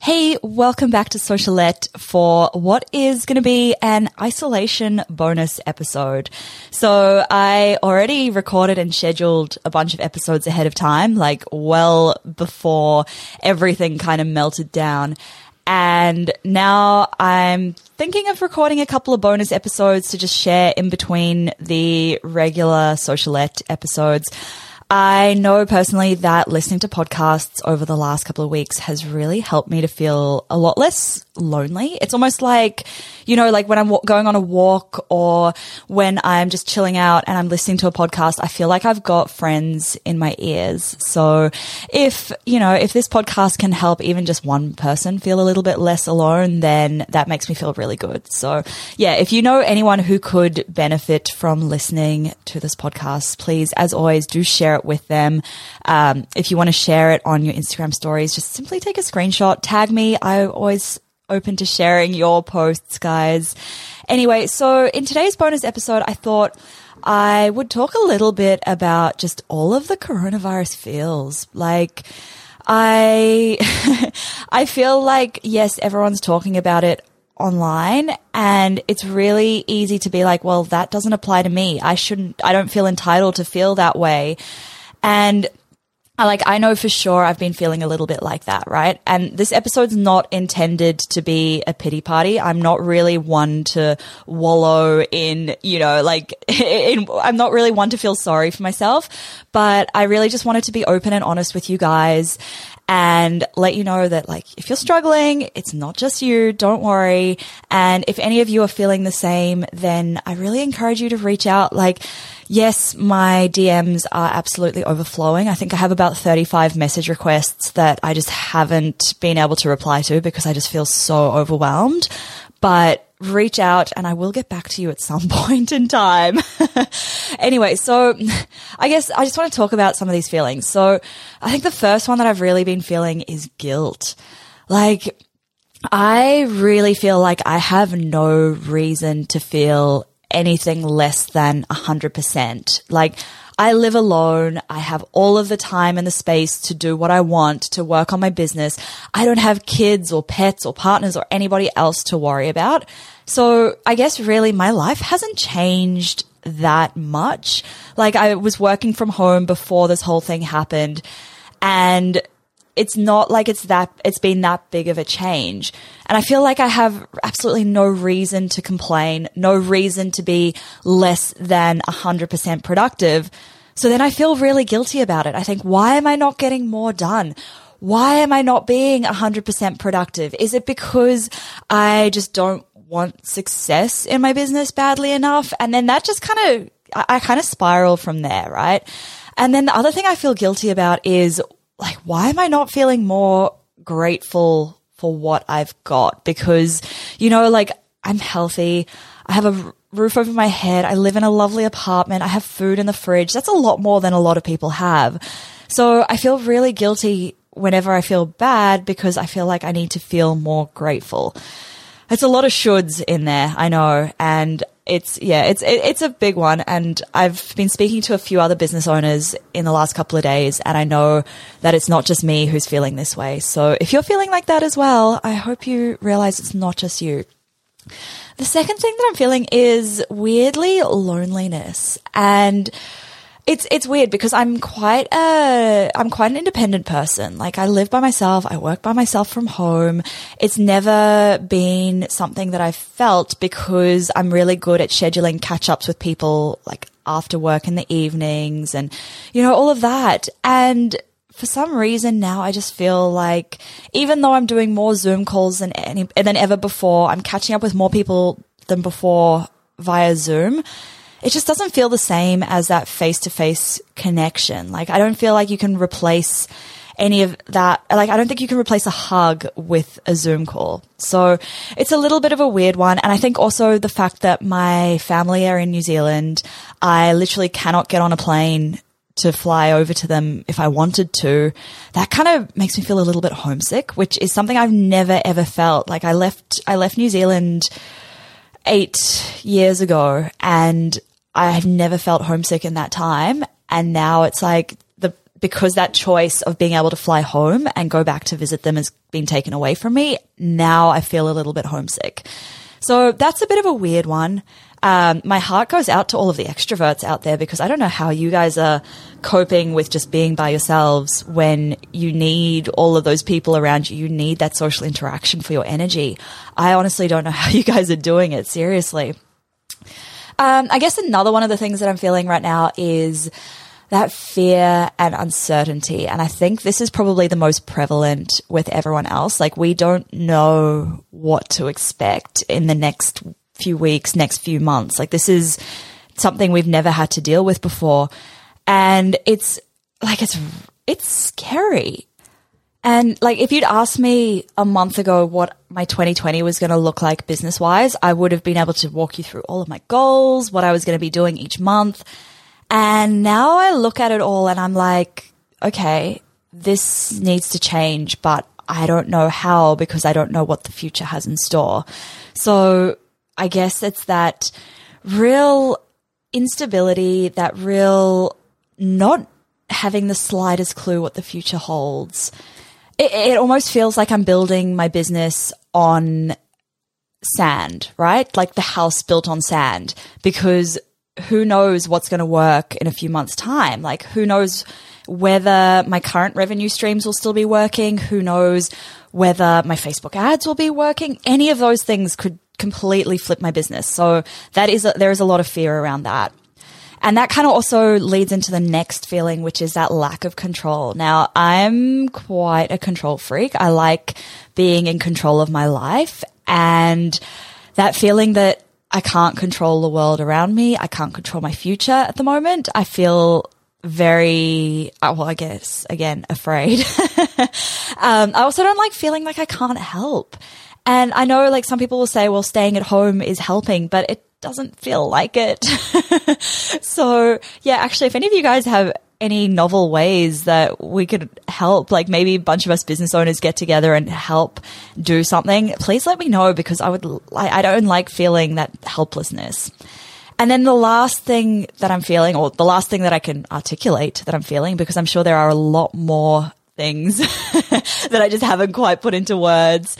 Hey, welcome back to Socialette for what is going to be an isolation bonus episode. So I already recorded and scheduled a bunch of episodes ahead of time, like well before everything kind of melted down. And now I'm thinking of recording a couple of bonus episodes to just share in between the regular Socialette episodes. I know personally that listening to podcasts over the last couple of weeks has really helped me to feel a lot less lonely. It's almost like, you know, like when I'm going on a walk or when I'm just chilling out and I'm listening to a podcast, I feel like I've got friends in my ears. So if, you know, if this podcast can help even just one person feel a little bit less alone, then that makes me feel really good. So yeah, if you know anyone who could benefit from listening to this podcast, please, as always, do share it with them. Um, if you want to share it on your Instagram stories, just simply take a screenshot, tag me. I always open to sharing your posts, guys. Anyway, so in today's bonus episode, I thought I would talk a little bit about just all of the coronavirus feels. Like, I, I feel like, yes, everyone's talking about it online and it's really easy to be like, well, that doesn't apply to me. I shouldn't, I don't feel entitled to feel that way. And I like, I know for sure I've been feeling a little bit like that, right? And this episode's not intended to be a pity party. I'm not really one to wallow in, you know, like, in, I'm not really one to feel sorry for myself, but I really just wanted to be open and honest with you guys and let you know that like if you're struggling, it's not just you, don't worry. And if any of you are feeling the same, then I really encourage you to reach out. Like, yes, my DMs are absolutely overflowing. I think I have about 35 message requests that I just haven't been able to reply to because I just feel so overwhelmed. But reach out and I will get back to you at some point in time. anyway, so I guess I just want to talk about some of these feelings. So I think the first one that I've really been feeling is guilt. Like, I really feel like I have no reason to feel anything less than 100%. Like, I live alone. I have all of the time and the space to do what I want, to work on my business. I don't have kids or pets or partners or anybody else to worry about. So I guess really my life hasn't changed that much. Like I was working from home before this whole thing happened and it's not like it's that, it's been that big of a change. And I feel like I have absolutely no reason to complain, no reason to be less than 100% productive. So then I feel really guilty about it. I think, why am I not getting more done? Why am I not being 100% productive? Is it because I just don't want success in my business badly enough? And then that just kind of, I, I kind of spiral from there, right? And then the other thing I feel guilty about is like, why am I not feeling more grateful for what I've got? Because, you know, like I'm healthy. I have a roof over my head. I live in a lovely apartment. I have food in the fridge. That's a lot more than a lot of people have. So I feel really guilty whenever I feel bad because I feel like I need to feel more grateful. It's a lot of shoulds in there, I know, and it's yeah, it's it, it's a big one, and I've been speaking to a few other business owners in the last couple of days, and I know that it's not just me who's feeling this way. So if you're feeling like that as well, I hope you realize it's not just you. The second thing that I'm feeling is weirdly loneliness, and it's it's weird because I'm quite a I'm quite an independent person. Like I live by myself, I work by myself from home. It's never been something that I've felt because I'm really good at scheduling catch ups with people like after work in the evenings and you know all of that. And for some reason now I just feel like even though I'm doing more Zoom calls than any, than ever before, I'm catching up with more people than before via Zoom it just doesn't feel the same as that face to face connection. Like, I don't feel like you can replace any of that. Like, I don't think you can replace a hug with a Zoom call. So it's a little bit of a weird one. And I think also the fact that my family are in New Zealand, I literally cannot get on a plane to fly over to them if I wanted to. That kind of makes me feel a little bit homesick, which is something I've never ever felt. Like I left, I left New Zealand eight years ago and I have never felt homesick in that time. And now it's like the, because that choice of being able to fly home and go back to visit them has been taken away from me. Now I feel a little bit homesick. So that's a bit of a weird one. Um, my heart goes out to all of the extroverts out there because I don't know how you guys are coping with just being by yourselves when you need all of those people around you. You need that social interaction for your energy. I honestly don't know how you guys are doing it. Seriously. Um, I guess another one of the things that I'm feeling right now is that fear and uncertainty. And I think this is probably the most prevalent with everyone else. Like we don't know what to expect in the next few weeks, next few months. Like this is something we've never had to deal with before. And it's like, it's, it's scary. And like, if you'd asked me a month ago what my 2020 was going to look like business wise, I would have been able to walk you through all of my goals, what I was going to be doing each month. And now I look at it all and I'm like, okay, this needs to change, but I don't know how because I don't know what the future has in store. So I guess it's that real instability, that real not having the slightest clue what the future holds it, it almost feels like I'm building my business on sand, right? Like the house built on sand because who knows what's going to work in a few months time? Like who knows whether my current revenue streams will still be working? Who knows whether my Facebook ads will be working? Any of those things could completely flip my business. So that is, a, there is a lot of fear around that. And that kind of also leads into the next feeling, which is that lack of control. Now, I'm quite a control freak. I like being in control of my life and that feeling that I can't control the world around me. I can't control my future at the moment. I feel very, uh, well, I guess again, afraid. um, I also don't like feeling like I can't help. And I know like some people will say, well, staying at home is helping, but it doesn't feel like it. so yeah, actually, if any of you guys have any novel ways that we could help, like maybe a bunch of us business owners get together and help do something, please let me know because I would, I don't like feeling that helplessness. And then the last thing that I'm feeling, or the last thing that I can articulate that I'm feeling, because I'm sure there are a lot more things that I just haven't quite put into words.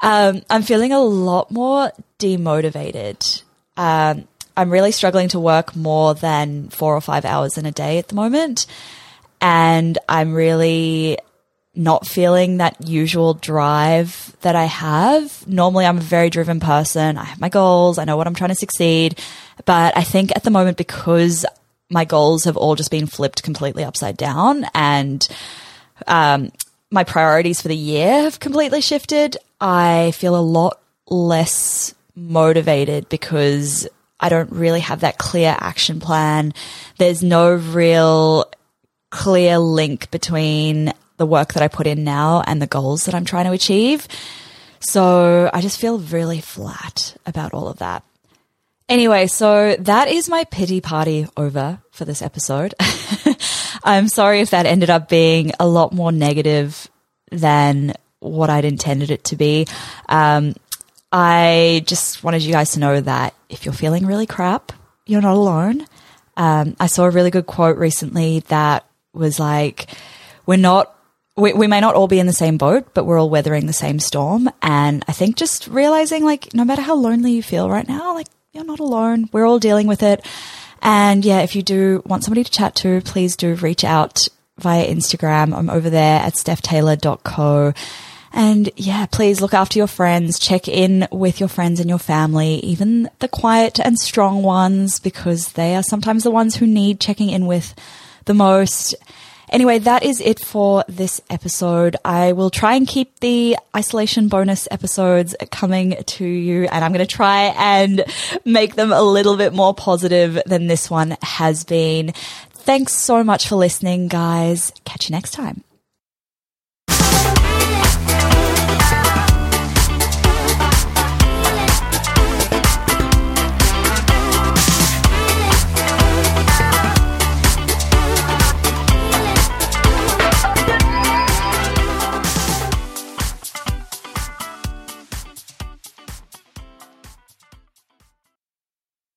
Um, I'm feeling a lot more demotivated um, I'm really struggling to work more than four or five hours in a day at the moment. And I'm really not feeling that usual drive that I have. Normally, I'm a very driven person. I have my goals. I know what I'm trying to succeed. But I think at the moment, because my goals have all just been flipped completely upside down and, um, my priorities for the year have completely shifted, I feel a lot less motivated because I don't really have that clear action plan. There's no real clear link between the work that I put in now and the goals that I'm trying to achieve. So I just feel really flat about all of that. Anyway, so that is my pity party over for this episode. I'm sorry if that ended up being a lot more negative than what I'd intended it to be. Um, I just wanted you guys to know that if you're feeling really crap, you're not alone. Um, I saw a really good quote recently that was like, we're not, we, we may not all be in the same boat, but we're all weathering the same storm. And I think just realizing like, no matter how lonely you feel right now, like you're not alone. We're all dealing with it. And yeah, if you do want somebody to chat to, please do reach out via Instagram. I'm over there at stephtaylor.co and yeah, please look after your friends, check in with your friends and your family, even the quiet and strong ones, because they are sometimes the ones who need checking in with the most. Anyway, that is it for this episode. I will try and keep the isolation bonus episodes coming to you, and I'm going to try and make them a little bit more positive than this one has been. Thanks so much for listening, guys. Catch you next time.